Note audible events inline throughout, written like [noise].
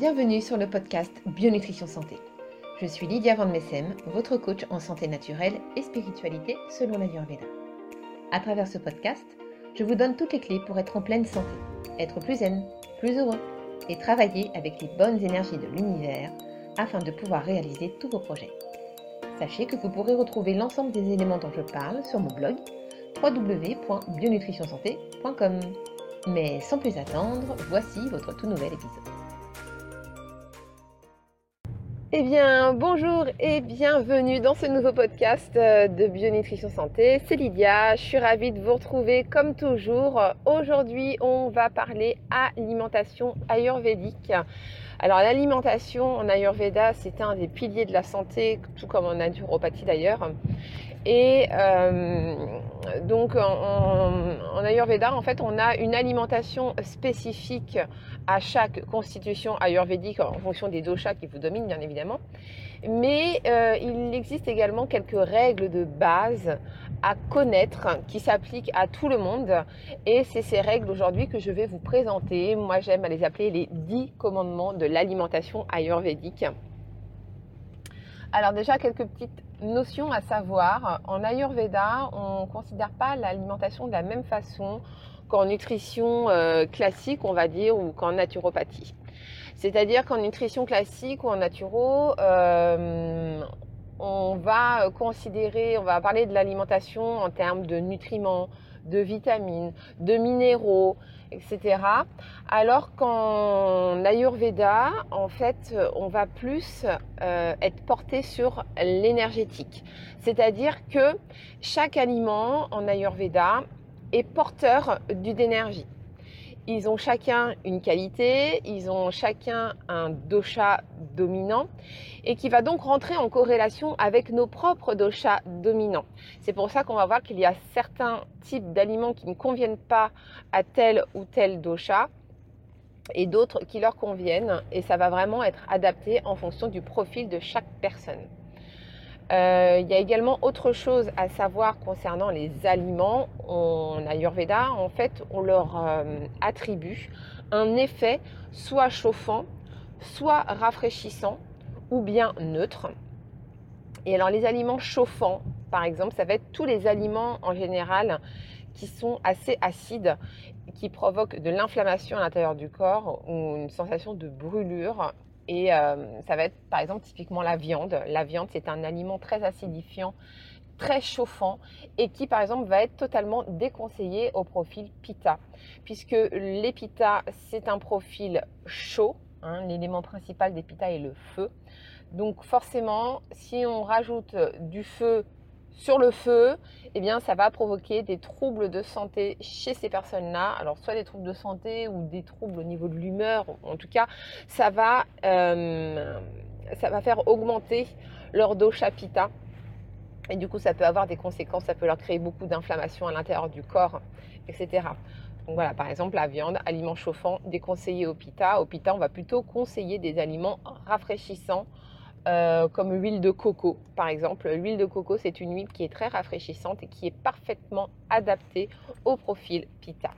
Bienvenue sur le podcast Bionutrition Santé. Je suis Lydia Van Messem, votre coach en santé naturelle et spiritualité selon la l'Ayurveda. À travers ce podcast, je vous donne toutes les clés pour être en pleine santé, être plus zen, plus heureux et travailler avec les bonnes énergies de l'univers afin de pouvoir réaliser tous vos projets. Sachez que vous pourrez retrouver l'ensemble des éléments dont je parle sur mon blog www.bionutritionsanté.com. Mais sans plus attendre, voici votre tout nouvel épisode. Eh bien, bonjour et bienvenue dans ce nouveau podcast euh, de Bionutrition Santé. C'est Lydia, je suis ravie de vous retrouver comme toujours. Aujourd'hui, on va parler alimentation ayurvédique. Alors l'alimentation en Ayurveda, c'est un des piliers de la santé, tout comme en naturopathie d'ailleurs. Et euh, donc en, Ayurveda, en fait, on a une alimentation spécifique à chaque constitution ayurvédique en fonction des doshas qui vous dominent, bien évidemment. Mais euh, il existe également quelques règles de base à connaître qui s'appliquent à tout le monde. Et c'est ces règles aujourd'hui que je vais vous présenter. Moi, j'aime à les appeler les 10 commandements de l'alimentation ayurvédique. Alors déjà, quelques petites notions à savoir. En Ayurveda, on ne considère pas l'alimentation de la même façon qu'en nutrition euh, classique, on va dire, ou qu'en naturopathie. C'est-à-dire qu'en nutrition classique ou en naturo, euh, on va considérer, on va parler de l'alimentation en termes de nutriments, de vitamines, de minéraux, etc. Alors qu'en Ayurveda, en fait, on va plus euh, être porté sur l'énergétique. C'est-à-dire que chaque aliment en Ayurveda est porteur d'une énergie. Ils ont chacun une qualité, ils ont chacun un dosha dominant et qui va donc rentrer en corrélation avec nos propres doshas dominants. C'est pour ça qu'on va voir qu'il y a certains types d'aliments qui ne conviennent pas à tel ou tel dosha et d'autres qui leur conviennent et ça va vraiment être adapté en fonction du profil de chaque personne. Euh, il y a également autre chose à savoir concernant les aliments. En Ayurveda, en fait, on leur euh, attribue un effet soit chauffant, soit rafraîchissant ou bien neutre. Et alors les aliments chauffants, par exemple, ça va être tous les aliments en général qui sont assez acides, qui provoquent de l'inflammation à l'intérieur du corps ou une sensation de brûlure et euh, ça va être par exemple typiquement la viande. La viande, c'est un aliment très acidifiant, très chauffant et qui par exemple va être totalement déconseillé au profil pita. Puisque l'épita, c'est un profil chaud. Hein. L'élément principal des pita est le feu. Donc forcément, si on rajoute du feu sur le feu, eh bien, ça va provoquer des troubles de santé chez ces personnes-là. Alors, soit des troubles de santé ou des troubles au niveau de l'humeur. En tout cas, ça va, euh, ça va faire augmenter leur dosha pitta. Et du coup, ça peut avoir des conséquences. Ça peut leur créer beaucoup d'inflammation à l'intérieur du corps, etc. Donc voilà, par exemple, la viande, aliment chauffant, déconseillé au pita. Au pita, on va plutôt conseiller des aliments rafraîchissants, euh, comme l'huile de coco par exemple. L'huile de coco, c'est une huile qui est très rafraîchissante et qui est parfaitement adaptée au profil Pitta.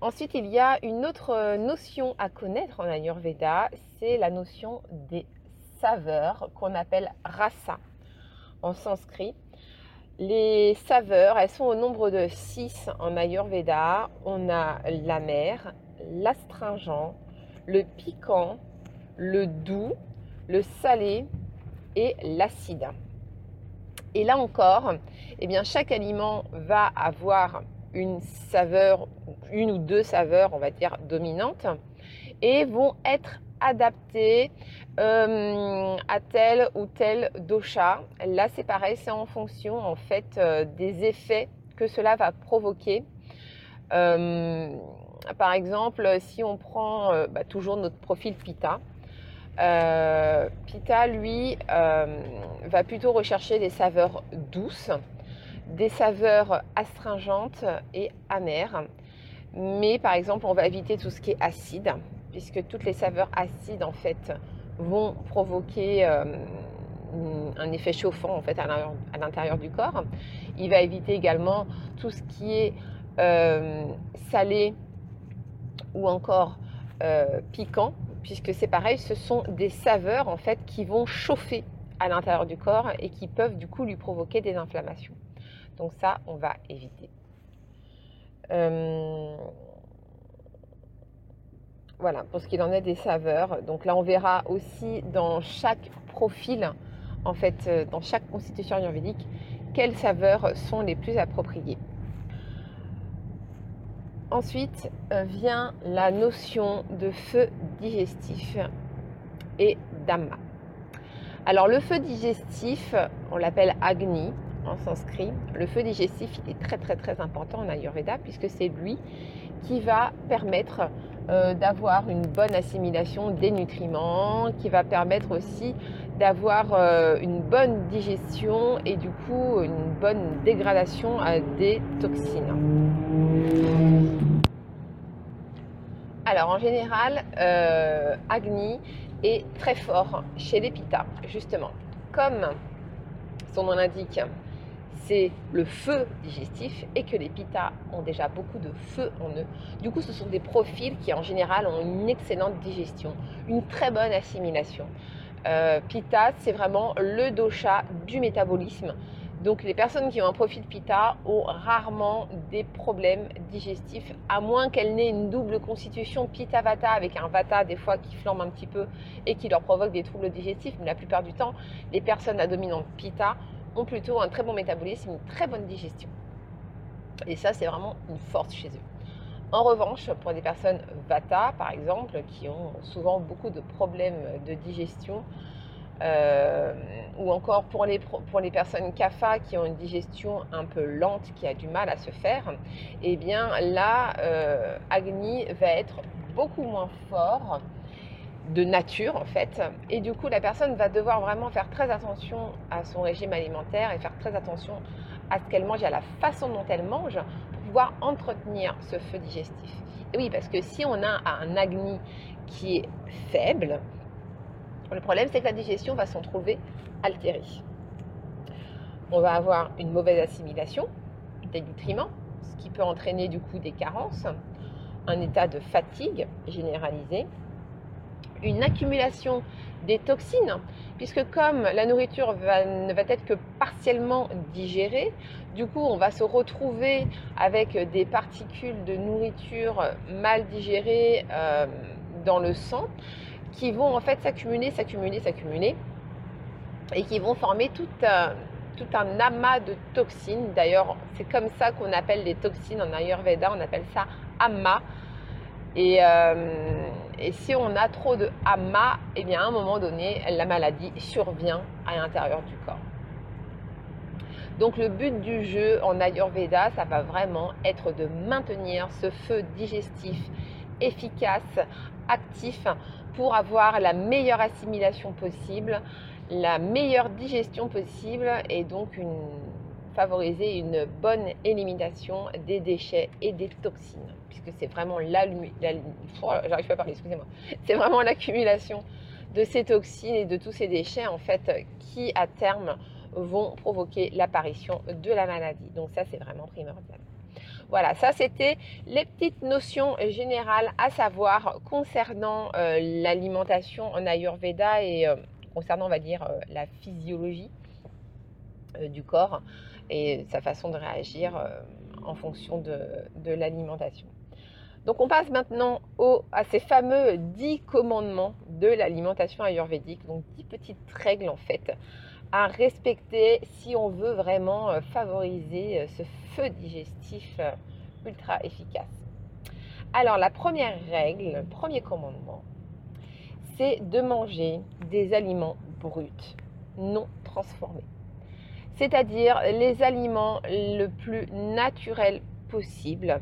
Ensuite, il y a une autre notion à connaître en Ayurveda, c'est la notion des saveurs qu'on appelle rasa en sanskrit. Les saveurs, elles sont au nombre de 6 en Ayurveda. On a l'amer, l'astringent, le piquant, le doux, le salé et l'acide. Et là encore, eh chaque aliment va avoir une saveur, une ou deux saveurs, on va dire, dominantes, et vont être adaptés euh, à tel ou tel dosha. Là, c'est pareil, c'est en fonction en fait euh, des effets que cela va provoquer. Euh, par exemple, si on prend bah, toujours notre profil Pita, euh, Pita, lui, euh, va plutôt rechercher des saveurs douces, des saveurs astringentes et amères. Mais par exemple, on va éviter tout ce qui est acide, puisque toutes les saveurs acides, en fait, vont provoquer euh, un effet chauffant, en fait, à l'intérieur du corps. Il va éviter également tout ce qui est salé ou encore piquant, puisque c'est pareil, ce sont des saveurs en fait qui vont chauffer à l'intérieur du corps et qui peuvent du coup lui provoquer des inflammations. Donc ça, on va éviter. Euh, voilà, pour ce qu'il en est des saveurs. Donc là, on verra aussi dans chaque profil, en fait, euh, dans chaque constitution ayurvédique, quelles saveurs sont les plus appropriées. Ensuite euh, vient la notion de feu digestif et d'amma. Alors le feu digestif, on l'appelle Agni en sanskrit. Le feu digestif, est très très très important en Ayurveda puisque c'est lui qui va permettre euh, d'avoir une bonne assimilation des nutriments, qui va permettre aussi d'avoir euh, une bonne digestion et du coup une bonne dégradation des toxines. Alors en général, euh, Agni, est très fort chez les pitas, justement. Comme son nom l'indique, c'est le feu digestif et que les pitas ont déjà beaucoup de feu en eux. Du coup, ce sont des profils qui en général ont une excellente digestion, une très bonne assimilation. Euh, Pitta, c'est vraiment le dosha du métabolisme. Donc les personnes qui ont un profil Pitta ont rarement des problèmes digestifs, à moins qu'elles n'aient une double constitution Pitta-Vata avec un Vata des fois qui flambe un petit peu et qui leur provoque des troubles digestifs. Mais la plupart du temps, les personnes à dominante Pitta ont plutôt un très bon métabolisme, une très bonne digestion. Et ça, c'est vraiment une force chez eux. En revanche, pour des personnes Vata, par exemple, qui ont souvent beaucoup de problèmes de digestion, euh, ou encore pour les, pour les personnes CAFA qui ont une digestion un peu lente, qui a du mal à se faire, eh bien là, euh, Agni va être beaucoup moins fort de nature en fait. Et du coup, la personne va devoir vraiment faire très attention à son régime alimentaire et faire très attention à ce qu'elle mange et à la façon dont elle mange pour pouvoir entretenir ce feu digestif. Et oui, parce que si on a un Agni qui est faible, le problème, c'est que la digestion va s'en trouver altérée. On va avoir une mauvaise assimilation des nutriments, ce qui peut entraîner du coup des carences, un état de fatigue généralisée, une accumulation des toxines, puisque comme la nourriture ne va être que partiellement digérée, du coup on va se retrouver avec des particules de nourriture mal digérées euh, dans le sang qui vont en fait s'accumuler, s'accumuler, s'accumuler et qui vont former tout un, tout un amas de toxines. D'ailleurs, c'est comme ça qu'on appelle les toxines en Ayurveda, on appelle ça amas. Et, euh, et, si on a trop de amas, eh bien à un moment donné, la maladie survient à l'intérieur du corps. Donc le but du jeu en Ayurveda, ça va vraiment être de maintenir ce feu digestif efficace, actif, pour avoir la meilleure assimilation possible, la meilleure digestion possible et donc favoriser une bonne élimination des déchets et des toxines, puisque c'est vraiment la, oh, c'est vraiment l'accumulation de ces toxines et de tous ces déchets en fait qui à terme vont provoquer l'apparition de la maladie. Donc ça c'est vraiment primordial. Voilà, ça c'était les petites notions générales à savoir concernant euh, l'alimentation en Ayurveda et euh, concernant, on va dire, euh, la physiologie du corps et sa façon de réagir en fonction de, l'alimentation. Donc on passe maintenant à ces fameux 10 commandements de l'alimentation ayurvédique, donc 10 petites règles en fait respecter si on veut vraiment euh, favoriser euh, ce feu digestif euh, ultra efficace. Alors la première règle, le premier commandement, c'est de manger des aliments bruts, non transformés. C'est-à-dire les aliments le plus naturels possible,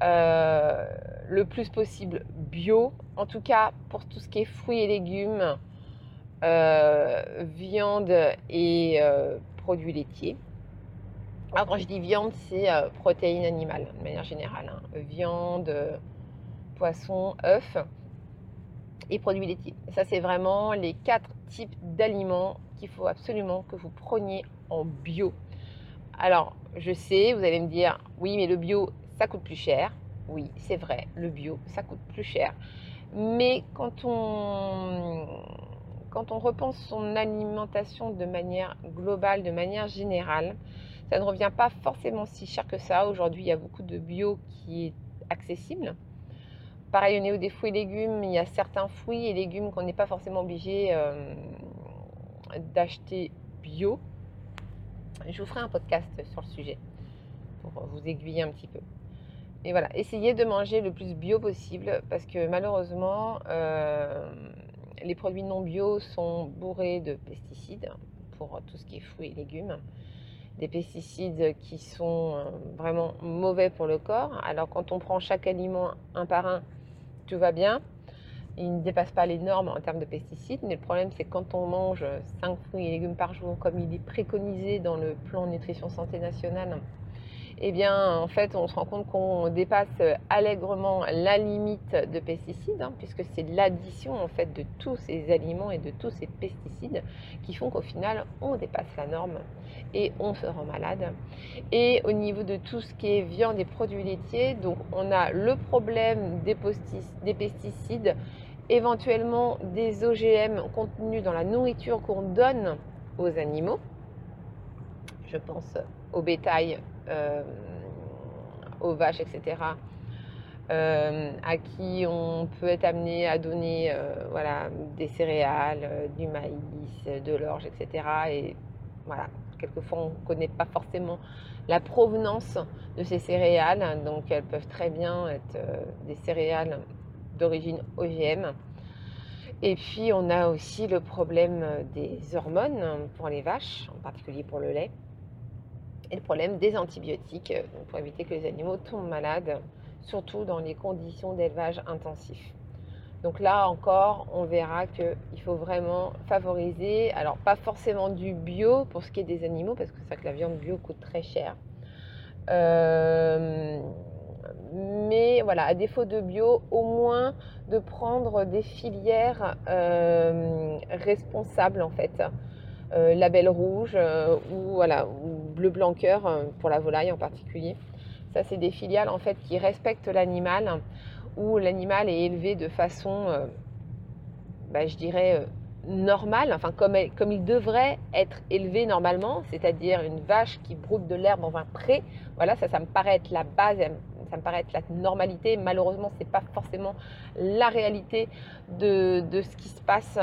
le plus possible bio, en tout cas pour tout ce qui est fruits et légumes, viande et euh, produits laitiers. Alors quand je dis viande, c'est euh, protéines animales de manière générale. Hein. Viande, poisson, œufs et produits laitiers. Ça, c'est vraiment les quatre types d'aliments qu'il faut absolument que vous preniez en bio. Alors, je sais, vous allez me dire, oui, mais le bio, ça coûte plus cher. Oui, c'est vrai, le bio, ça coûte plus cher. Mais quand on, quand on repense son alimentation de manière globale, de manière générale, ça ne revient pas forcément si cher que ça. Aujourd'hui, il y a beaucoup de bio qui est accessible. Pareil au niveau des fruits et légumes, il y a certains fruits et légumes qu'on n'est pas forcément obligé euh, d'acheter bio. Je vous ferai un podcast sur le sujet pour vous aiguiller un petit peu. Et voilà, essayez de manger le plus bio possible parce que malheureusement, euh, les produits non bio sont bourrés de pesticides pour tout ce qui est fruits et légumes. Des pesticides qui sont euh, vraiment mauvais pour le corps. Alors quand on prend chaque aliment un par un, tout va bien. Il ne dépasse pas les normes en termes de pesticides, mais le problème c'est quand on mange 5 fruits et légumes par jour, comme il est préconisé dans le plan nutrition santé nationale, eh bien, en fait, on se rend compte qu'on dépasse allègrement la limite de pesticides, hein, puisque c'est l'addition en fait de tous ces aliments et de tous ces pesticides qui font qu'au final, on dépasse la norme et on se rend malade. Et au niveau de tout ce qui est viande et produits laitiers, donc on a le problème des, des pesticides, éventuellement des OGM contenus dans la nourriture qu'on donne aux animaux. Je pense au bétail euh, aux vaches, etc. Euh, à qui on peut être amené à donner euh, voilà, des céréales, du maïs, de l'orge, etc. Et voilà, quelquefois on ne connaît pas forcément la provenance de ces céréales, donc elles peuvent très bien être des céréales d'origine OGM. Et puis on a aussi le problème des hormones pour les vaches, en particulier pour le lait le problème des antibiotiques euh, pour éviter que les animaux tombent malades, surtout dans les conditions d'élevage intensif. Donc là encore, on verra qu'il faut vraiment favoriser, alors pas forcément du bio pour ce qui est des animaux, parce que c'est vrai que la viande bio coûte très cher. Euh, mais voilà, à défaut de bio, au moins de prendre des filières euh, responsables en fait. Label rouge ou voilà, bleu blanc cœur euh, pour la volaille en particulier. Ça, c'est des filiales en fait qui respectent l'animal, où l'animal est élevé de façon, euh, bah, je dirais, euh, normale, enfin comme, comme il devrait être élevé normalement, c'est-à-dire une vache qui broute de l'herbe dans un pré. Voilà, ça, ça me paraît être la base, ça me paraît être la normalité. Malheureusement, c'est pas forcément la réalité de, de, ce qui se passe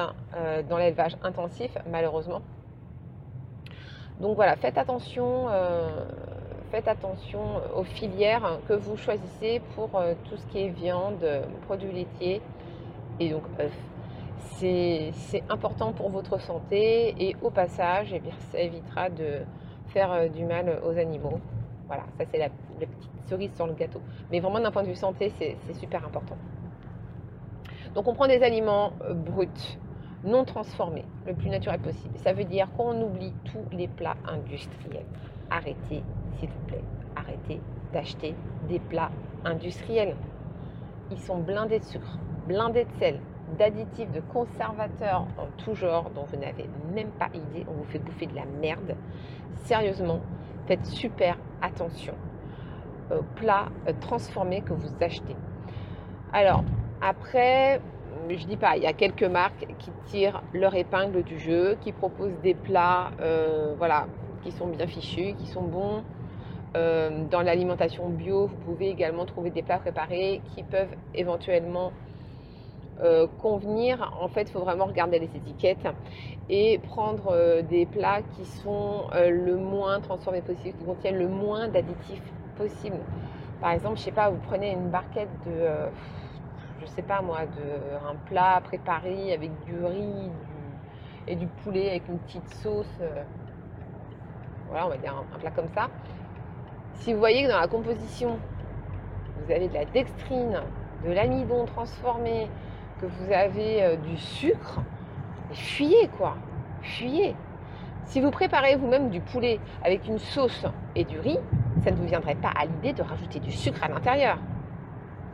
dans l'élevage intensif, malheureusement. Donc voilà, faites attention, euh, faites attention aux filières que vous choisissez pour euh, tout ce qui est viande, produits laitiers et donc œufs. C'est important pour votre santé et au passage, eh ça évitera de faire euh, du mal aux animaux. Voilà, ça c'est la, la, petite cerise sur le gâteau. Mais vraiment d'un point de vue santé, c'est super important. Donc on prend des aliments bruts, non transformé, le plus naturel possible. Ça veut dire qu'on oublie tous les plats industriels. Arrêtez, s'il vous plaît, arrêtez d'acheter des plats industriels. Ils sont blindés de sucre, blindés de sel, d'additifs, de conservateurs en tout genre dont vous n'avez même pas idée. On vous fait bouffer de la merde. Sérieusement, faites super attention plats euh, transformés que vous achetez. Alors, après, je dis pas, il y a quelques marques qui tirent leur épingle du jeu, qui proposent des plats, euh, voilà, qui sont bien fichus, qui sont bons. Euh, dans l'alimentation bio, vous pouvez également trouver des plats préparés qui peuvent éventuellement euh, convenir. En fait, il faut vraiment regarder les étiquettes et prendre des plats qui sont le moins transformés possible, qui contiennent le moins d'additifs Par exemple, je sais pas, vous prenez une barquette de je sais pas moi, de, un plat préparé avec du riz et du poulet avec une petite sauce. Euh, voilà, on va dire un, plat comme ça. Si vous voyez que dans la composition, vous avez de la dextrine, de l'amidon transformé, que vous avez euh, du sucre, fuyez quoi, fuyez. Si vous préparez vous-même du poulet avec une sauce et du riz, ça ne vous viendrait pas à l'idée de rajouter du sucre à l'intérieur.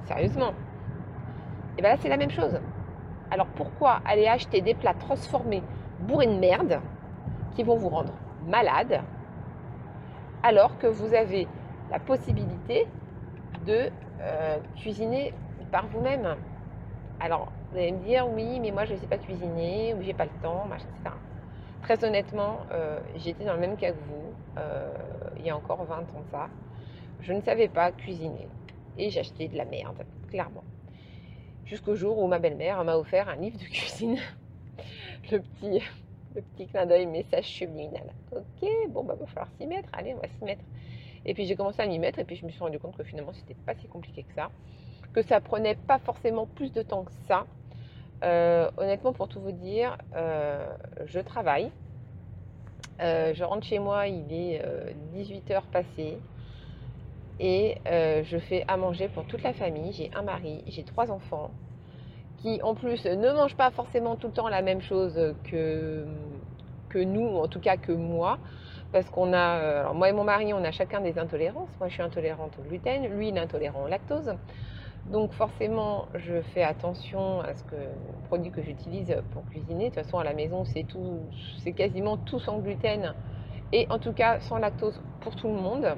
Sérieusement. Et bien là, c'est la même chose. Alors pourquoi aller acheter des plats transformés bourrés de merde qui vont vous rendre malade alors que vous avez la possibilité de euh, cuisiner par vous-même? Alors, vous allez me dire, oui, mais moi je ne sais pas cuisiner, ou j'ai pas le temps, machin, etc. Très honnêtement, euh, j'étais dans le même cas que vous, euh, il y a encore 20 ans de ça. Je ne savais pas cuisiner. Et j'achetais de la merde, clairement. Jusqu'au jour où ma belle-mère m'a offert un livre de cuisine. [laughs] le petit, le petit clin d'œil message subliminal. Ok, bon, bah, va falloir s'y mettre. Allez, on va s'y mettre. Et puis j'ai commencé à m'y mettre et puis je me suis rendu compte que finalement c'était pas si compliqué que ça, que ça prenait pas forcément plus de temps que ça. Euh, honnêtement, pour tout vous dire, euh, je travaille. Euh, je rentre chez moi, il est 18h passé et je fais à manger pour toute la famille. J'ai un mari, j'ai trois enfants qui en plus ne mangent pas forcément tout le temps la même chose que, que nous, ou en tout cas que moi parce qu'on a, euh, moi et mon mari, on a chacun des intolérances. Moi, je suis intolérante au gluten, lui, il est intolérant au lactose. Donc forcément, je fais attention à ce que les produits que j'utilise pour cuisiner. De toute façon, à la maison, c'est tout, c'est quasiment tout sans gluten et en tout cas sans lactose pour tout le monde.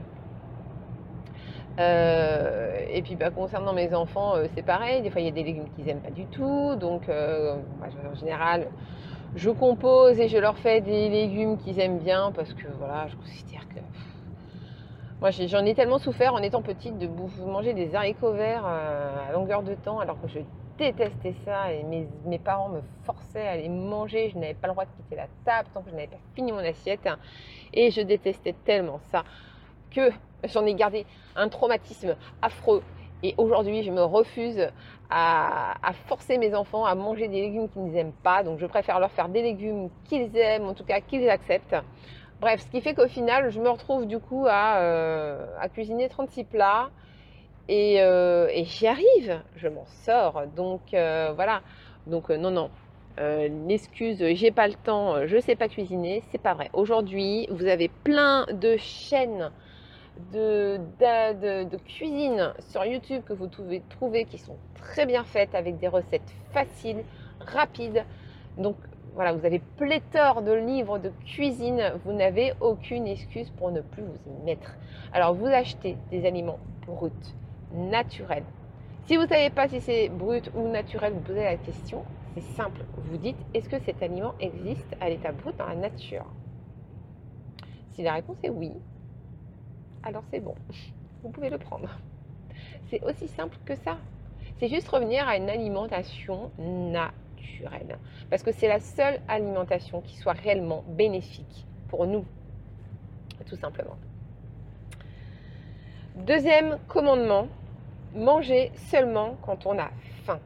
Euh, et puis bah, concernant mes enfants, euh, c'est pareil. Des fois, il y a des légumes qu'ils n'aiment pas du tout. Donc, en général, je compose et je leur fais des légumes qu'ils aiment bien parce que voilà, je considère que. Moi, j'en ai tellement souffert en étant petite de manger des haricots verts euh, à longueur de temps alors que je détestais ça et mes, mes parents me forçaient à les manger. Je n'avais pas le droit de quitter la table tant que je n'avais pas fini mon assiette. Et je détestais tellement ça que j'en ai gardé un traumatisme affreux. Et aujourd'hui, je me refuse à, forcer mes enfants à manger des légumes qu'ils n'aiment pas. Donc je préfère leur faire des légumes qu'ils aiment, en tout cas qu'ils acceptent. Bref, ce qui fait qu'au final, je me retrouve du coup à, euh, cuisiner 36 plats. Euh, et, j'y arrive, je m'en sors. Donc euh, voilà. Donc non, non. L'excuse, j'ai pas le temps, je sais pas cuisiner, c'est pas vrai. Aujourd'hui, vous avez plein de chaînes de, cuisine sur YouTube que vous pouvez trouver qui sont très bien faites avec des recettes faciles, rapides. Donc voilà, vous avez pléthore de livres de cuisine, vous n'avez aucune excuse pour ne plus vous y mettre. Alors vous achetez des aliments bruts, naturels. Si vous ne savez pas si c'est brut ou naturel, vous posez la question. C'est simple, vous dites est-ce que cet aliment existe à l'état brut dans la nature? Si la réponse est oui, alors c'est bon, [laughs] vous pouvez le prendre. C'est aussi simple que ça. C'est juste revenir à une alimentation naturelle. Parce que c'est la seule alimentation qui soit réellement bénéfique pour nous, tout simplement. Deuxième commandement, manger seulement quand on a faim.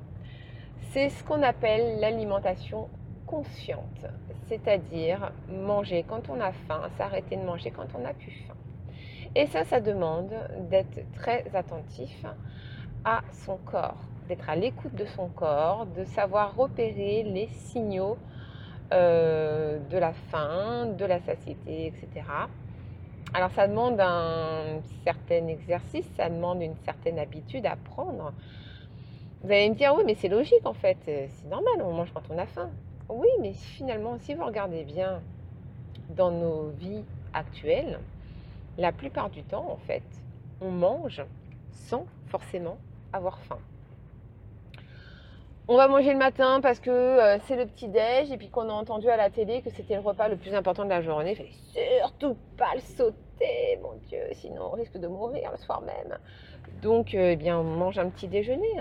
C'est ce qu'on appelle l'alimentation consciente, c'est-à-dire manger quand on a faim, s'arrêter de manger quand on n'a plus faim. Et ça, ça demande d'être très attentif à son corps, d'être à l'écoute de son corps, de savoir repérer les signaux euh, de la faim, de la satiété, etc. Alors ça demande un certain exercice, ça demande une certaine habitude à prendre. Vous allez me dire, oui, mais c'est logique en fait, c'est normal, on mange quand on a faim. Oui, mais finalement, si vous regardez bien dans nos vies actuelles, la plupart du temps, en fait, on mange sans forcément avoir faim. On va manger le matin parce que euh, c'est le petit déj et puis qu'on a entendu à la télé que c'était le repas le plus important de la journée. Il fallait surtout pas le sauter, mon Dieu, sinon on risque de mourir le soir même. Donc, euh, eh bien, on mange un petit déjeuner.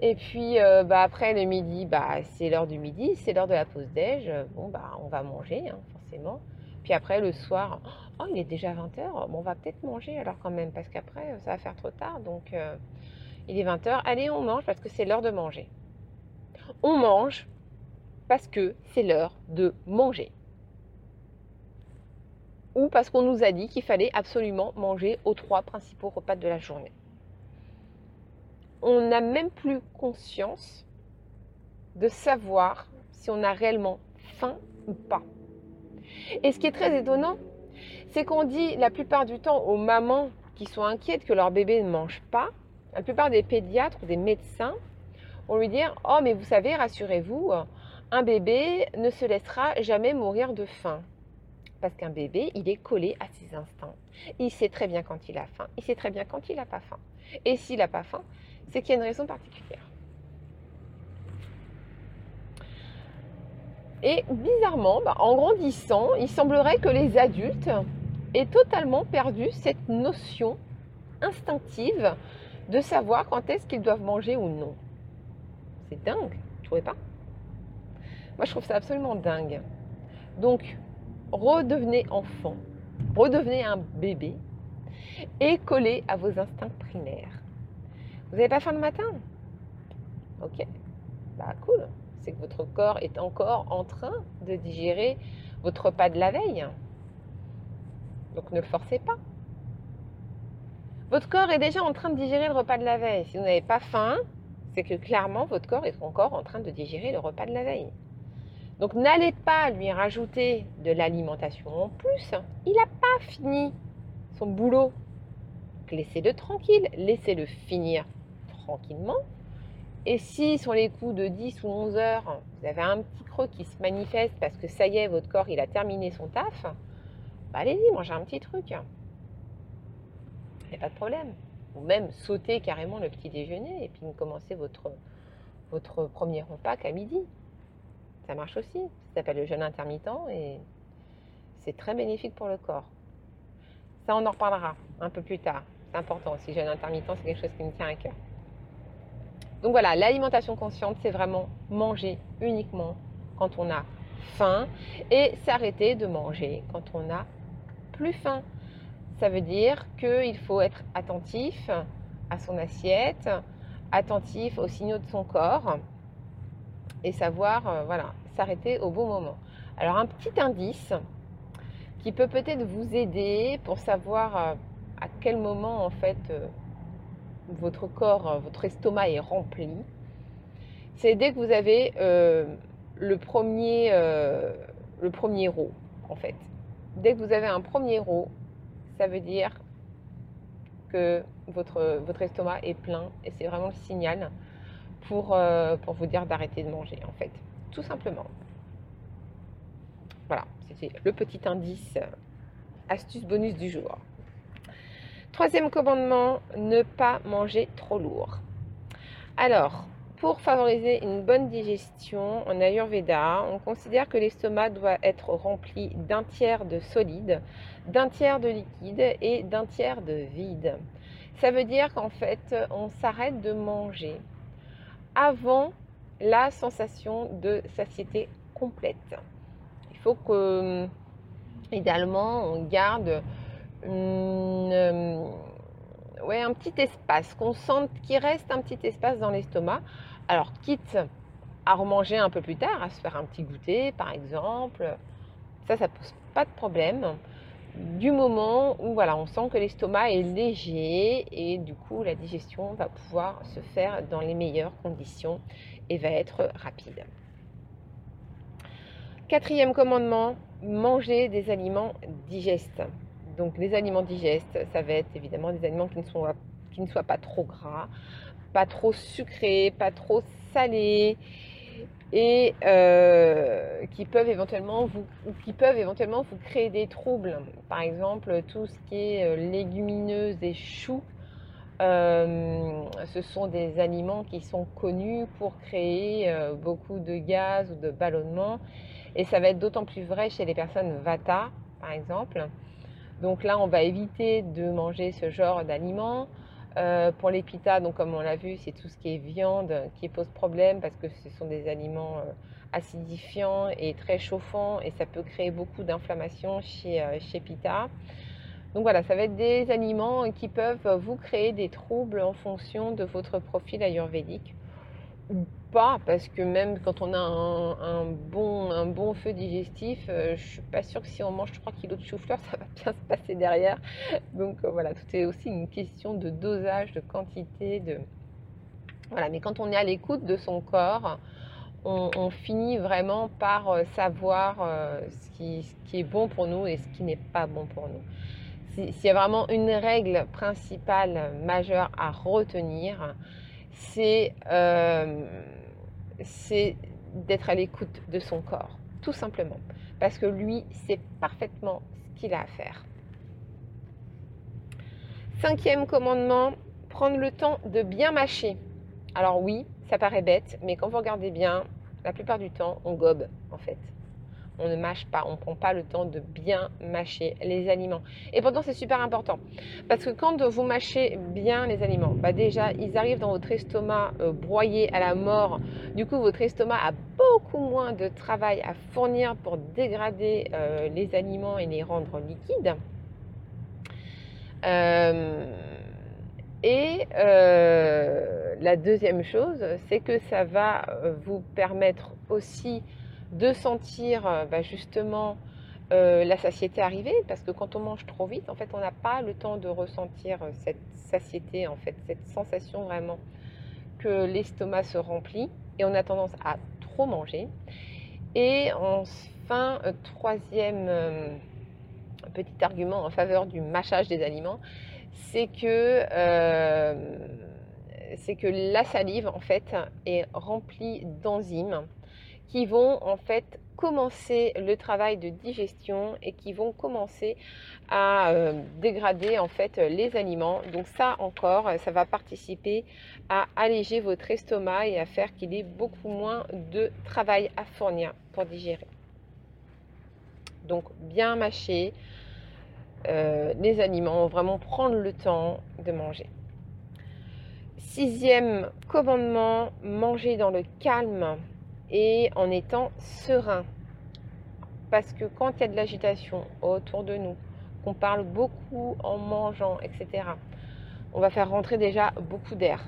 Et puis, euh, bah, après le midi, bah, c'est l'heure du midi, c'est l'heure de la pause déj. Bon, bah, on va manger, hein, forcément. Puis après, le soir, oh, il est déjà 20h, bon, on va peut-être manger alors quand même, parce qu'après, ça va faire trop tard. Donc, il est 20h, allez, on mange parce que c'est l'heure de manger. On mange parce que c'est l'heure de manger. Ou parce qu'on nous a dit qu'il fallait absolument manger aux trois principaux repas de la journée. On n'a même plus conscience de savoir si on a réellement faim ou pas. Et ce qui est très étonnant, c'est qu'on dit la plupart du temps aux mamans qui sont inquiètes que leur bébé ne mange pas, la plupart des pédiatres ou des médecins vont lui dire Oh, mais vous savez, rassurez-vous, un bébé ne se laissera jamais mourir de faim. Parce qu'un bébé, il est collé à ses instincts. Il sait très bien quand il a faim. Il sait très bien quand il n'a pas faim. Et s'il n'a pas faim, c'est qu'il y a une raison particulière. Et bizarrement, bah, en grandissant, il semblerait que les adultes aient totalement perdu cette notion instinctive de savoir quand est-ce qu'ils doivent manger ou non. C'est dingue, tu trouvez pas Moi, je trouve ça absolument dingue. Donc, redevenez enfant, redevenez un bébé et collez à vos instincts primaires. Vous n'avez pas faim le matin? Ok, bah cool. C'est que votre corps est encore en train de digérer votre repas de la veille. Donc ne le forcez pas. Votre corps est déjà en train de digérer le repas de la veille. Si vous n'avez pas faim, c'est que clairement votre corps est encore en train de digérer le repas de la veille. Donc n'allez pas lui rajouter de l'alimentation en plus. Il n'a pas fini son boulot. Laissez-le tranquille, laissez-le finir tranquillement. Et si sur les coups de 10 ou 11 heures, vous avez un petit creux qui se manifeste parce que ça y est, votre corps, il a terminé son taf, bah allez-y, mangez un petit truc. Pas de problème. Ou même sauter carrément le petit déjeuner et puis commencer votre, votre premier repas qu'à midi. Ça marche aussi. Ça s'appelle le jeûne intermittent et c'est très bénéfique pour le corps. Ça, on en reparlera un peu plus tard. C'est important aussi. Jeûne intermittent, c'est quelque chose qui me tient à cœur. Donc voilà, l'alimentation consciente, c'est vraiment manger uniquement quand on a faim et s'arrêter de manger quand on a plus faim. Ça veut dire qu'il faut être attentif à son assiette, attentif aux signaux de son corps et savoir euh, s'arrêter au bon moment. Alors un petit indice qui peut peut-être vous aider pour savoir euh, à quel moment en fait euh, votre corps, votre estomac est rempli, c'est dès que vous avez le premier le en fait. Dès que vous avez un premier rot, ça veut dire que votre, estomac est plein et c'est vraiment le signal pour, euh, pour vous dire d'arrêter de manger en fait. Tout simplement. Voilà, c'était le petit indice, astuce bonus du jour. Troisième commandement, ne pas manger trop lourd. Alors, pour favoriser une bonne digestion en Ayurveda, on considère que l'estomac doit être rempli d'un tiers de solide, d'un tiers de liquide et d'un tiers de vide. Ça veut dire qu'en fait, on s'arrête de manger avant la sensation de satiété complète. Il faut que, idéalement, on garde ouais, un petit espace, qu'on sente qu'il reste un petit espace dans l'estomac. Alors, quitte à remanger un peu plus tard, à se faire un petit goûter par exemple, ça, ça pose pas de problème. Du moment où voilà, on sent que l'estomac est léger et du coup la digestion va pouvoir se faire dans les meilleures conditions et va être rapide. Quatrième commandement, manger des aliments digestes. Donc les aliments digestes, ça va être évidemment des aliments qui ne, sont, qui ne soient pas trop gras, pas trop sucrés, pas trop salés et euh, qui peuvent éventuellement vous qui peuvent éventuellement vous créer des troubles. Par exemple, tout ce qui est euh, légumineuses et choux, euh, ce sont des aliments qui sont connus pour créer beaucoup de gaz ou de ballonnement. Et ça va être d'autant plus vrai chez les personnes Vata, par exemple. Donc là, on va éviter de manger ce genre d'aliments. Euh, pour les pitas, donc comme on l'a vu, c'est tout ce qui est viande qui pose problème parce que ce sont des aliments euh, acidifiants et très chauffants et ça peut créer beaucoup d'inflammation chez, euh, chez Pita. Donc voilà, ça va être des aliments qui peuvent vous créer des troubles en fonction de votre profil ayurvédique ou pas, parce que même quand on a un, bon, un bon feu digestif, euh, je suis pas sûre que si on mange 3 kilos de chou-fleur, [laughs] ça va bien se passer derrière. Donc euh, voilà, tout est aussi une question de dosage, de quantité, de voilà. Mais quand on est à l'écoute de son corps, on, finit vraiment par euh, savoir ce qui, ce, qui, est bon pour nous et ce qui n'est pas bon pour nous. S'il y a vraiment une règle principale majeure à retenir, euh, c'est d'être à l'écoute de son corps, tout simplement. Parce que lui sait parfaitement ce qu'il a à faire. Cinquième commandement, prendre le temps de bien mâcher. Alors oui, ça paraît bête, mais quand vous regardez bien, La plupart du temps, on gobe en fait on ne mâche pas, on ne prend pas le temps de bien mâcher les aliments. Et pourtant, c'est super important. Parce que quand vous mâchez bien les aliments, bah déjà, ils arrivent dans votre estomac euh, broyé à la mort. Du coup, votre estomac a beaucoup moins de travail à fournir pour dégrader euh, les aliments et les rendre liquides. Euh, et la deuxième chose, c'est que ça va vous permettre aussi de sentir euh, bah, justement euh, la satiété arriver, parce que quand on mange trop vite, en fait, on n'a pas le temps de ressentir euh, cette satiété, en fait, cette sensation vraiment que l'estomac se remplit, et on a tendance à trop manger. Et enfin, troisième petit argument en faveur du mâchage des aliments, c'est que, c'est que la salive, en fait, est remplie d'enzymes qui vont en fait commencer le travail de digestion et qui vont commencer à euh, dégrader en fait les aliments. Donc ça encore, ça va participer à alléger votre estomac et à faire qu'il ait beaucoup moins de travail à fournir pour digérer. Donc bien mâcher euh, les aliments, vraiment prendre le temps de manger. Sixième commandement, manger dans le calme et en étant serein. Parce que quand il y a de l'agitation autour de nous, qu'on parle beaucoup en mangeant, etc., on va faire rentrer déjà beaucoup d'air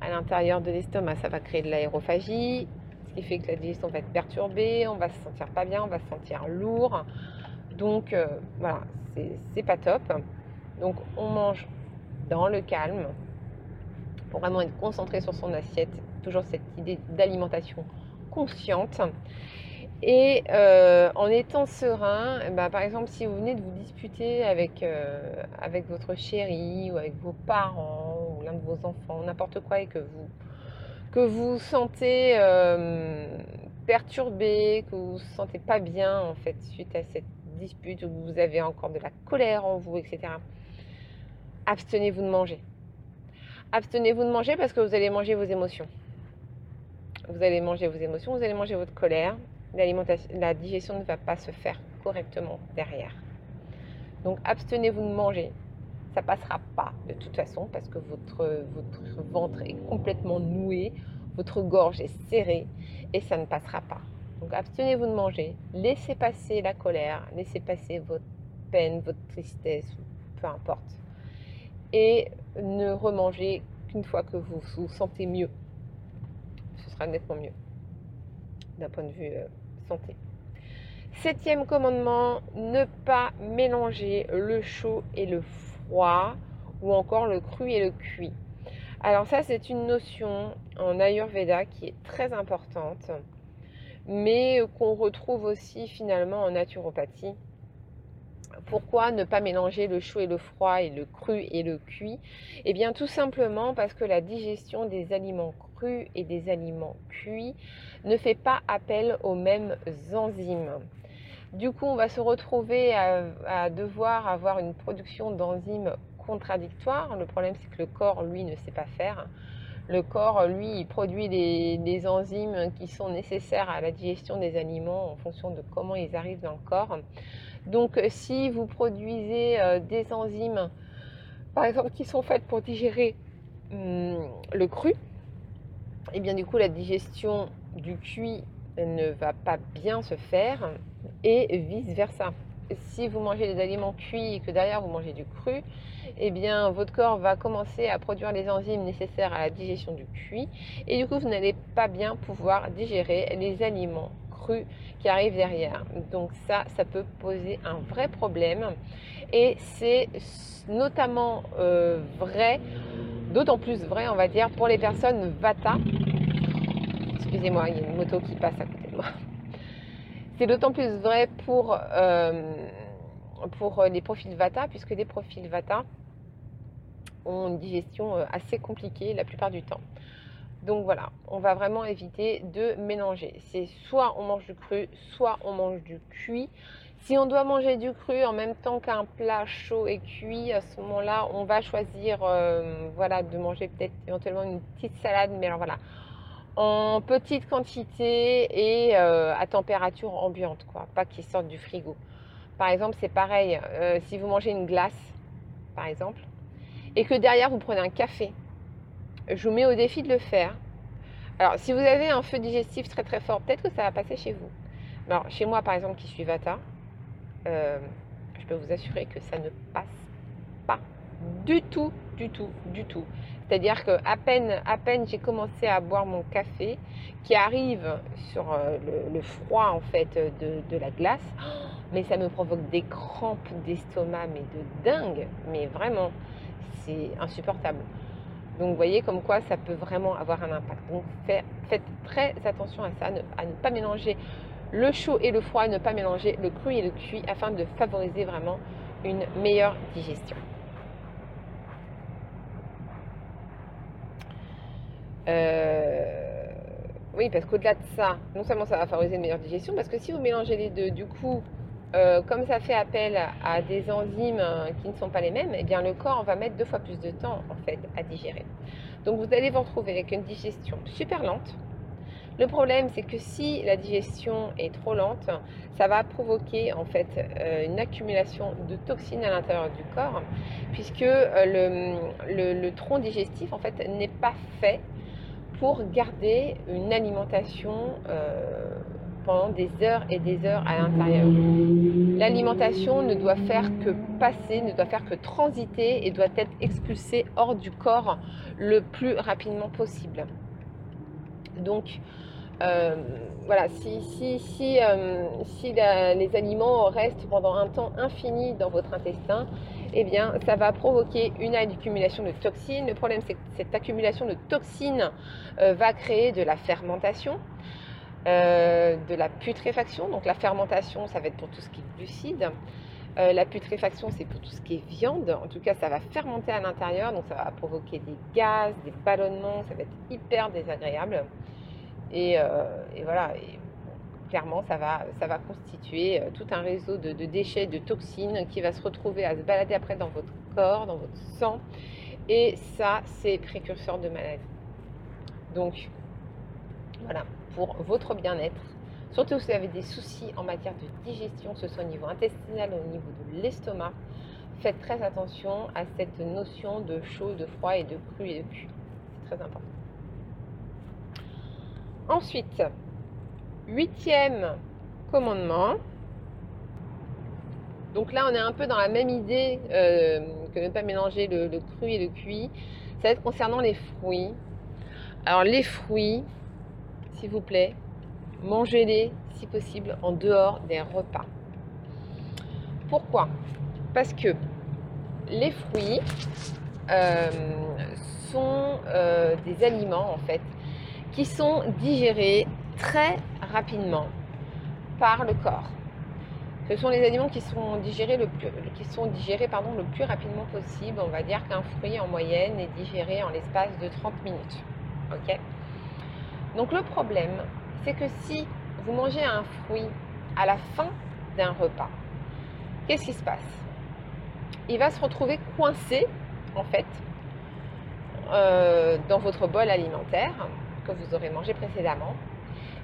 à l'intérieur de l'estomac. Ça va créer de l'aérophagie, ce qui fait que la digestion va être perturbée, on va se sentir pas bien, on va se sentir lourd. Donc euh, voilà, c'est pas top. Donc on mange dans le calme pour vraiment être concentré sur son assiette. Toujours cette idée d'alimentation consciente. Et euh, en étant serein, bah, par exemple, si vous venez de vous disputer avec, euh, avec votre chéri ou avec vos parents ou l'un de vos enfants, n'importe quoi, et que vous que vous sentez euh, perturbé, que vous vous sentez pas bien en fait suite à cette dispute, ou vous avez encore de la colère en vous, etc. Abstenez-vous de manger. Abstenez-vous de manger parce que vous allez manger vos émotions vous allez manger vos émotions, vous allez manger votre colère. La digestion ne va pas se faire correctement derrière. Donc abstenez-vous de manger. Ça passera pas de toute façon parce que votre, votre ventre est complètement noué, votre gorge est serrée et ça ne passera pas. Donc abstenez-vous de manger, laissez passer la colère, laissez passer votre peine, votre tristesse, peu importe. Et ne remangez qu'une fois que vous vous sentez mieux nettement mieux d'un point de vue euh, santé. Septième commandement, ne pas mélanger le chaud et le froid ou encore le cru et le cuit. Alors ça, c'est une notion en Ayurveda qui est très importante, mais qu'on retrouve aussi finalement en naturopathie. Pourquoi ne pas mélanger le chaud et le froid et le cru et le cuit? Eh bien tout simplement parce que la digestion des aliments crus et des aliments cuits ne fait pas appel aux mêmes enzymes. Du coup, on va se retrouver à, devoir avoir une production d'enzymes contradictoires. Le problème, c'est que le corps, lui, ne sait pas faire. Le corps, lui, il produit des, enzymes qui sont nécessaires à la digestion des aliments en fonction de comment ils arrivent dans le corps. Donc, si vous produisez euh, des enzymes, par exemple, qui sont faites pour digérer hum, le cru, et eh bien du coup la digestion du cuit ne va pas bien se faire et vice versa. Si vous mangez des aliments cuits et que derrière vous mangez du cru, eh bien votre corps va commencer à produire les enzymes nécessaires à la digestion du cuit et du coup vous n'allez pas bien pouvoir digérer les aliments qui arrivent derrière. Donc ça, ça peut poser un vrai problème et c'est notamment euh, vrai D'autant plus vrai, on va dire, pour les personnes Vata. Excusez-moi, il y a une moto qui passe à côté de moi. C'est d'autant plus vrai pour, euh, pour les profils Vata, puisque les profils Vata ont une digestion euh, assez compliquée la plupart du temps. Donc voilà, on va vraiment éviter de mélanger. C'est soit on mange du cru, soit on mange du cuit. Si on doit manger du cru en même temps qu'un plat chaud et cuit, à ce moment-là, on va choisir euh, voilà, de manger peut-être éventuellement une petite salade. Mais alors voilà, en petite quantité et euh, à température ambiante, quoi, pas qu'ils sortent du frigo. Par exemple, c'est pareil, euh, si vous mangez une glace, par exemple, et que derrière vous prenez un café, je vous mets au défi de le faire. Alors, si vous avez un feu digestif très très fort, peut-être que ça va passer chez vous. Alors, chez moi, par exemple, qui suis Vata, euh, je peux vous assurer que ça ne passe pas du tout, du tout, du tout. C'est-à-dire que à peine, à peine j'ai commencé à boire mon café, qui arrive sur euh, le, froid en fait de, la glace, [gasps] mais ça me provoque des crampes d'estomac, mais de dingue, mais vraiment, c'est insupportable. Donc vous voyez comme quoi ça peut vraiment avoir un impact. Donc faites très attention à ça, à ne pas mélanger le chaud et le froid, à ne pas mélanger le cru et le cuit afin de favoriser vraiment une meilleure digestion. Euh, oui, parce qu'au-delà de ça, non seulement ça va favoriser une meilleure digestion, parce que si vous mélangez les deux, du coup, euh, comme ça fait appel à des enzymes euh, qui ne sont pas les mêmes, eh bien le corps va mettre deux fois plus de temps en fait à digérer. Donc vous allez vous retrouver avec une digestion super lente. Le problème, c'est que si la digestion est trop lente, ça va provoquer en fait une accumulation de toxines à l'intérieur du corps, puisque le, le, tronc digestif en fait n'est pas fait pour garder une alimentation euh, des heures et des heures à l'intérieur. L'alimentation ne doit faire que passer, ne doit faire que transiter et doit être expulsée hors du corps le plus rapidement possible. Donc, euh, voilà, si, euh, les aliments restent pendant un temps infini dans votre intestin, eh bien, ça va provoquer une accumulation de toxines. Le problème, c'est que cette accumulation de toxines euh, va créer de la fermentation, de la putréfaction. Donc, la fermentation, ça va être pour tout ce qui est glucides. la putréfaction, c'est pour tout ce qui est viande. En tout cas, ça va fermenter à l'intérieur, donc ça va provoquer des gaz, des ballonnements, ça va être hyper désagréable. Euh, et, voilà, clairement, ça va, constituer euh, tout un réseau de, déchets, de toxines qui va se retrouver à se balader après dans votre corps, dans votre sang. Et ça, c'est précurseur de maladie. Donc, voilà, pour votre bien-être, surtout si vous avez des soucis en matière de digestion, que ce soit au niveau intestinal ou au niveau de l'estomac, faites très attention à cette notion de chaud, de froid et de cru et de cuit. C'est très important. Ensuite, huitième commandement. Donc là, on est un peu dans la même idée euh, que ne pas mélanger le, cru et le cuit. Ça va être concernant les fruits. Alors les fruits, s'il vous plaît, mangez-les si possible en dehors des repas. Pourquoi? Parce que les fruits euh, sont euh, des aliments en fait qui sont digérés très rapidement par le corps. Ce sont les aliments qui sont digérés le plus, le plus rapidement possible. On va dire qu'un fruit en moyenne est digéré en l'espace de 30 minutes. Ok? Donc le problème, c'est que si vous mangez un fruit à la fin d'un repas, qu'est-ce qui se passe? Il va se retrouver coincé, en fait, euh, dans votre bol alimentaire que vous aurez mangé précédemment.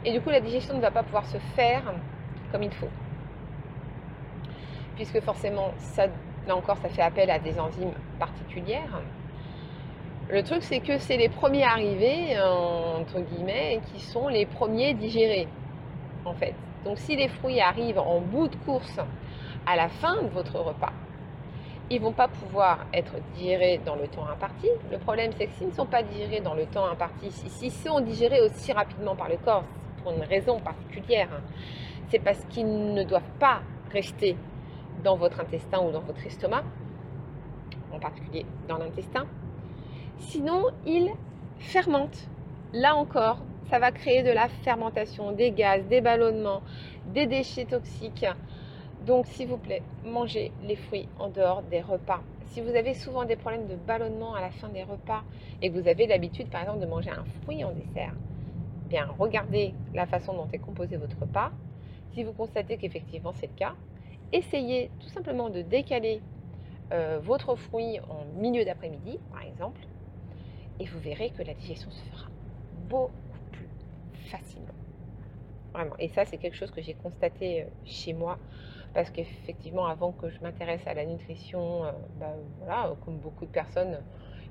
Et du coup, la digestion ne va pas pouvoir se faire comme il faut. Puisque forcément, là encore, ça fait appel à des enzymes particulières. Le truc, c'est que c'est les premiers arrivés, entre guillemets, qui sont les premiers digérés, en fait. Donc, si les fruits arrivent en bout de course à la fin de votre repas, ils vont pas pouvoir être digérés dans le temps imparti. Le problème, c'est que s'ils ne sont pas digérés dans le temps imparti, s'ils sont digérés aussi rapidement par le corps, pour une raison particulière, hein, c'est parce qu'ils ne doivent pas rester dans votre intestin ou dans votre estomac, en particulier dans l'intestin. Sinon, ils fermentent. Là encore, ça va créer de la fermentation, des gaz, des ballonnements, des déchets toxiques. Donc, s'il vous plaît, mangez les fruits en dehors des repas. Si vous avez souvent des problèmes de ballonnement à la fin des repas et que vous avez l'habitude, par exemple, de manger un fruit en dessert, bien, regardez la façon dont est composé votre repas. Si vous constatez qu'effectivement c'est le cas, essayez tout simplement de décaler euh, votre fruit en milieu d'après-midi, par exemple, et vous verrez que la digestion se fera beaucoup plus facilement. Vraiment. Et ça, c'est quelque chose que j'ai constaté chez moi. Parce qu'effectivement, avant que je m'intéresse à la nutrition, bah, voilà, comme beaucoup de personnes,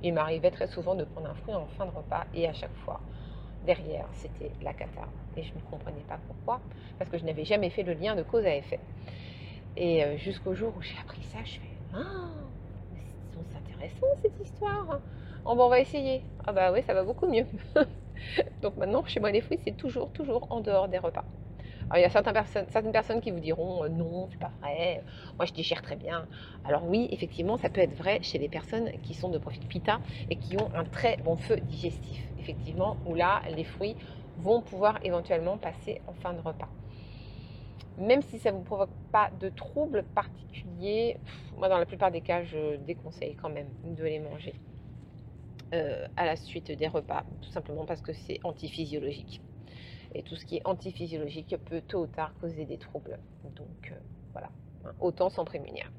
il m'arrivait très souvent de prendre un fruit en fin de repas et à chaque fois, derrière, c'était la cata. Et je ne comprenais pas pourquoi, parce que je n'avais jamais fait le lien de cause à effet. Et euh, jusqu'au jour où j'ai appris ça, je fais Ah, c'est intéressant cette histoire. Oh, on va essayer. Ah bah oui, ça va beaucoup mieux. [laughs] Donc maintenant, chez moi, les fruits, c'est toujours, toujours en dehors des repas. Alors, il y a certaines personnes, qui vous diront euh, non, c'est pas vrai, moi je digère très bien. Alors oui, effectivement, ça peut être vrai chez les personnes qui sont de profil pita et qui ont un très bon feu digestif. Effectivement, où là, les fruits vont pouvoir éventuellement passer en fin de repas. Même si ça ne vous provoque pas de troubles particuliers, moi dans la plupart des cas, je déconseille quand même de les manger euh, à la suite des repas, tout simplement parce que c'est antiphysiologique. Et tout ce qui est antiphysiologique peut tôt ou tard causer des troubles. Donc euh, voilà, autant s'en prémunir.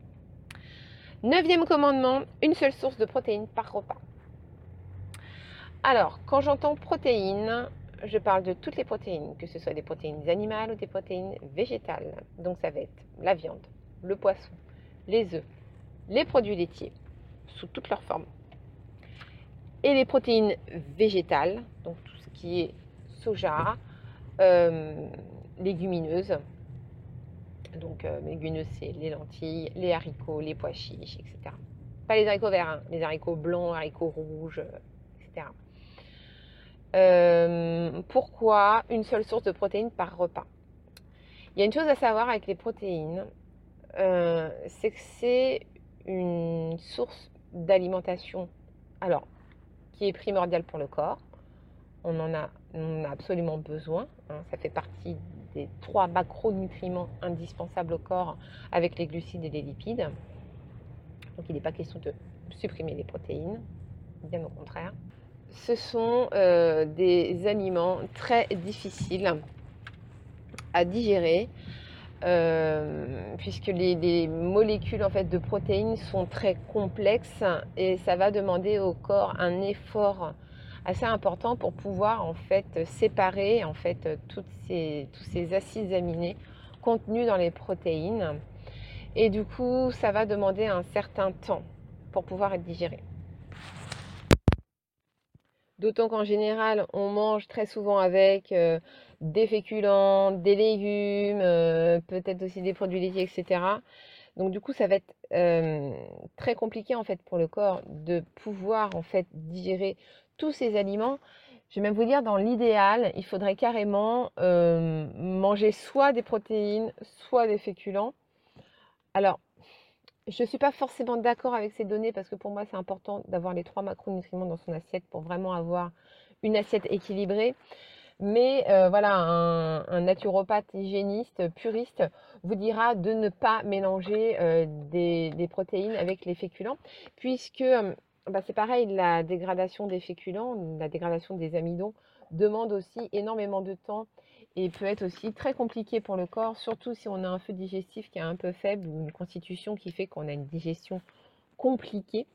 Neuvième commandement, une seule source de protéines par repas. Alors, quand j'entends protéines, je parle de toutes les protéines, que ce soit des protéines animales ou des protéines végétales. Donc ça va être la viande, le poisson, les œufs, les produits laitiers, sous toutes leurs formes. Et les protéines végétales, donc tout ce qui est soja, euh, légumineuses. Donc euh, légumineuses, c'est les lentilles, les haricots, les pois chiches, etc. Pas les haricots verts, hein, les haricots blancs, haricots rouges, etc. Euh, pourquoi une seule source de protéines par repas? Il y a une chose à savoir avec les protéines, c'est que c'est une source d'alimentation, alors qui est primordiale pour le corps. On en a absolument besoin. Hein. ça fait partie des trois macronutriments indispensables au corps avec les glucides et les lipides. Donc il n'est pas question de supprimer les protéines, bien au contraire. Ce sont euh, des aliments très difficiles à digérer. Euh, puisque les, les, molécules en fait de protéines sont très complexes et ça va demander au corps un effort assez important pour pouvoir en fait séparer en fait toutes ces, tous ces acides aminés contenus dans les protéines. Et du coup, ça va demander un certain temps pour pouvoir être digéré. D'autant qu'en général, on mange très souvent avec euh, des féculents, des légumes, euh, peut-être aussi des produits laitiers, etc. Donc du coup, ça va être euh, très compliqué en fait pour le corps de pouvoir en fait digérer tous ces aliments, je vais même vous dire, dans l'idéal, il faudrait carrément manger soit des protéines, soit des féculents. Alors, je ne suis pas forcément d'accord avec ces données parce que pour moi, c'est important d'avoir les trois macronutriments dans son assiette pour vraiment avoir une assiette équilibrée. Mais euh, voilà, un, naturopathe hygiéniste, puriste, vous dira de ne pas mélanger euh, des, protéines avec les féculents, puisque bah, c'est pareil, la dégradation des féculents, la dégradation des amidons demande aussi énormément de temps et peut être aussi très compliqué pour le corps, surtout si on a un feu digestif qui est un peu faible ou une constitution qui fait qu'on a une digestion compliquée.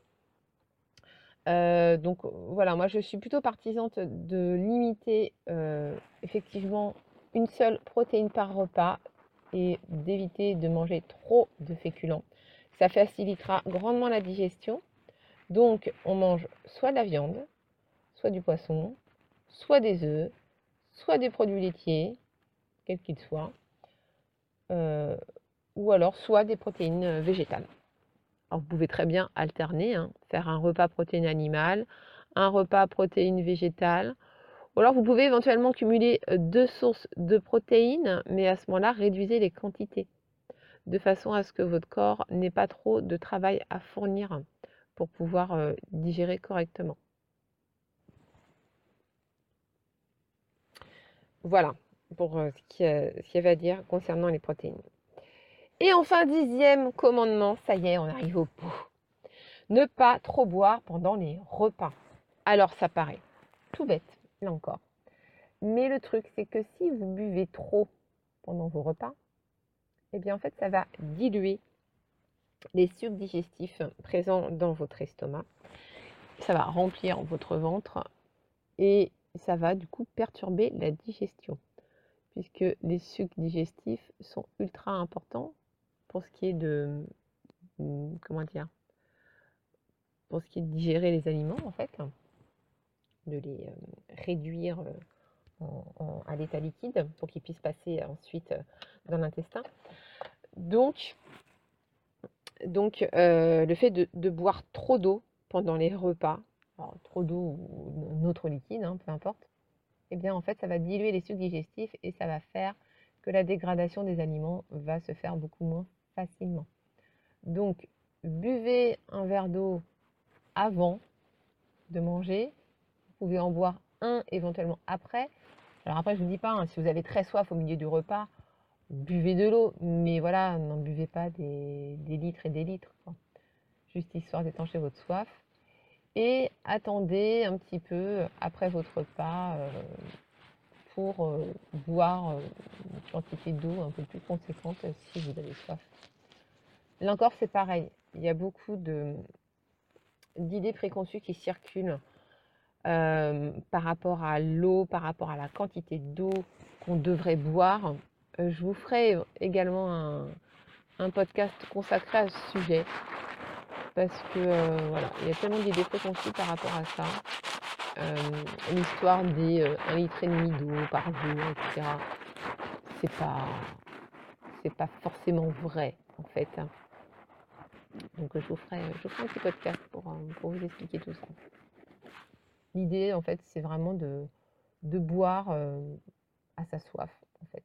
Euh, donc voilà, moi je suis plutôt partisante de limiter euh, effectivement une seule protéine par repas et d'éviter de manger trop de féculents. Ça facilitera grandement la digestion donc, on mange soit de la viande, soit du poisson, soit des œufs, soit des produits laitiers, quels qu'ils soient, euh, ou alors soit des protéines euh, végétales. Alors, vous pouvez très bien alterner, hein, faire un repas protéine animale, un repas protéine végétale. Ou alors, vous pouvez éventuellement cumuler euh, deux sources de protéines, mais à ce moment-là, réduisez les quantités, de façon à ce que votre corps n'ait pas trop de travail à fournir pour pouvoir digérer correctement. Voilà pour euh, ce qu'il y, avait à dire concernant les protéines. Et enfin, dixième commandement, ça y est, on arrive au bout. Ne pas trop boire pendant les repas. Alors ça paraît tout bête, là encore. Mais le truc, c'est que si vous buvez trop pendant vos repas, eh bien en fait, ça va diluer les sucs digestifs présents dans votre estomac. Ça va remplir votre ventre et ça va du coup perturber la digestion, puisque les sucs digestifs sont ultra importants pour ce qui est de, hum, comment dire, pour ce qui est de digérer les aliments en fait, de les euh, réduire euh, à l'état liquide pour qu'ils puissent passer ensuite euh, dans l'intestin. Donc, donc le fait de, boire trop d'eau pendant les repas, trop d'eau ou autre liquide, hein, peu importe, eh bien en fait ça va diluer les sucs digestifs et ça va faire que la dégradation des aliments va se faire beaucoup moins facilement. Donc buvez un verre d'eau avant de manger. Vous pouvez en boire un éventuellement après. Alors après, je ne vous dis pas, hein, si vous avez très soif au milieu du repas, buvez de l'eau. Mais voilà, n'en buvez pas des, litres et des litres. Juste histoire d'étancher votre soif. Et attendez un petit peu après votre repas euh, pour euh, boire euh, une quantité d'eau un peu plus conséquente si vous avez soif. Là encore, c'est pareil. Il y a beaucoup d'idées préconçues qui circulent euh, par rapport à l'eau, par rapport à la quantité d'eau qu'on devrait boire. Euh, je vous ferai également un, podcast consacré à ce sujet parce que euh, voilà, il y a tellement d'idées préconçues par rapport à ça. L'histoire des 1 litre et demi d'eau par jour, etc. C'est pas, c'est pas forcément vrai en fait. Donc je vous ferai, je ferai un petit podcast pour, euh, pour vous expliquer tout ça. L'idée, en fait, c'est vraiment de, de boire euh, à sa soif, en fait.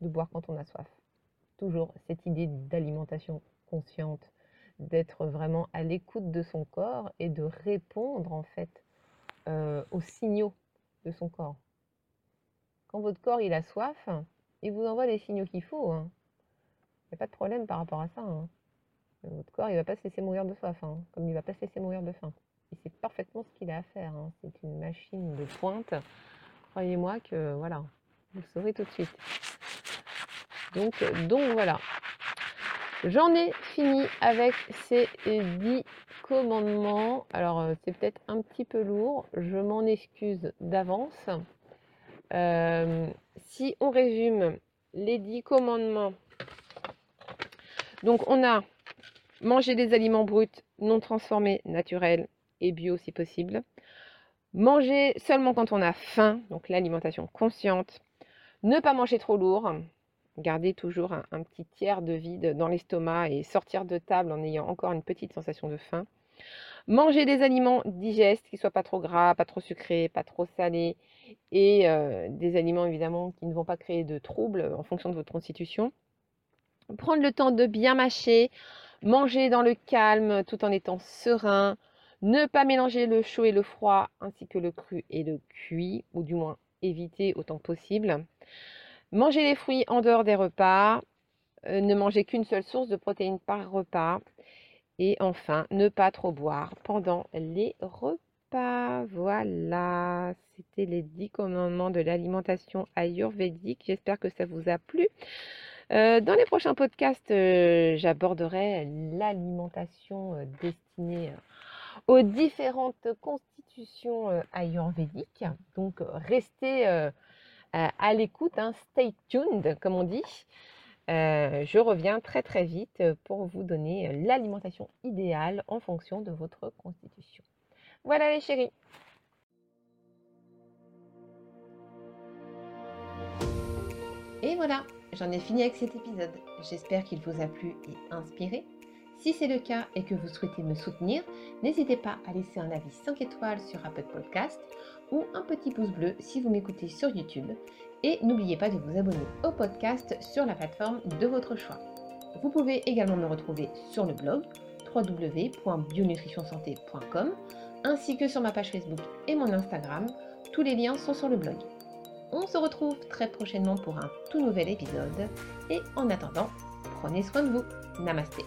De boire quand on a soif. Toujours cette idée d'alimentation consciente, d'être vraiment à l'écoute de son corps et de répondre, en fait, euh, aux signaux de son corps. Quand votre corps, il a soif, il vous envoie les signaux qu'il faut. Hein. Il n'y a pas de problème par rapport à ça. Hein. Votre corps, il ne va pas se laisser mourir de soif, hein, comme il ne va pas se laisser mourir de faim. Il sait parfaitement ce qu'il a à faire. C'est une machine de pointe. Croyez-moi que, voilà, vous le saurez tout de suite. Donc, donc voilà. J'en ai fini avec ces 10 commandements. Alors, euh, c'est peut-être un petit peu lourd. Je m'en excuse d'avance. Euh, si on résume les 10 commandements, donc on a Manger des aliments bruts, non transformés, naturels et bio si possible. Manger seulement quand on a faim, donc l'alimentation consciente. Ne pas manger trop lourd. Garder toujours un, petit tiers de vide dans l'estomac et sortir de table en ayant encore une petite sensation de faim. Manger des aliments digestes qui ne soient pas trop gras, pas trop sucrés, pas trop salés et euh, des aliments évidemment qui ne vont pas créer de troubles en fonction de votre constitution. Prendre le temps de bien mâcher Manger dans le calme tout en étant serein. Ne pas mélanger le chaud et le froid, ainsi que le cru et le cuit, ou du moins éviter autant que possible. Manger les fruits en dehors des repas. Euh, ne manger qu'une seule source de protéines par repas. Et enfin, ne pas trop boire pendant les repas. Voilà, c'était les 10 commandements de l'alimentation ayurvédique. J'espère que ça vous a plu. Euh, dans les prochains podcasts, euh, j'aborderai l'alimentation destinée aux différentes constitutions ayurvédiques. Donc, restez à l'écoute, hein, stay tuned, comme on dit. je reviens très très vite pour vous donner l'alimentation idéale en fonction de votre constitution. Voilà les chéris. Et voilà, j'en ai fini avec cet épisode. J'espère qu'il vous a plu et inspiré. Si c'est le cas et que vous souhaitez me soutenir, n'hésitez pas à laisser un avis 5 étoiles sur Apple Podcast ou un petit pouce bleu si vous m'écoutez sur YouTube. Et n'oubliez pas de vous abonner au podcast sur la plateforme de votre choix. Vous pouvez également me retrouver sur le blog www.bionutritionsanté.com ainsi que sur ma page Facebook et mon Instagram. Tous les liens sont sur le blog. On se retrouve très prochainement pour un tout nouvel épisode. Et en attendant, prenez soin de vous. Namasté.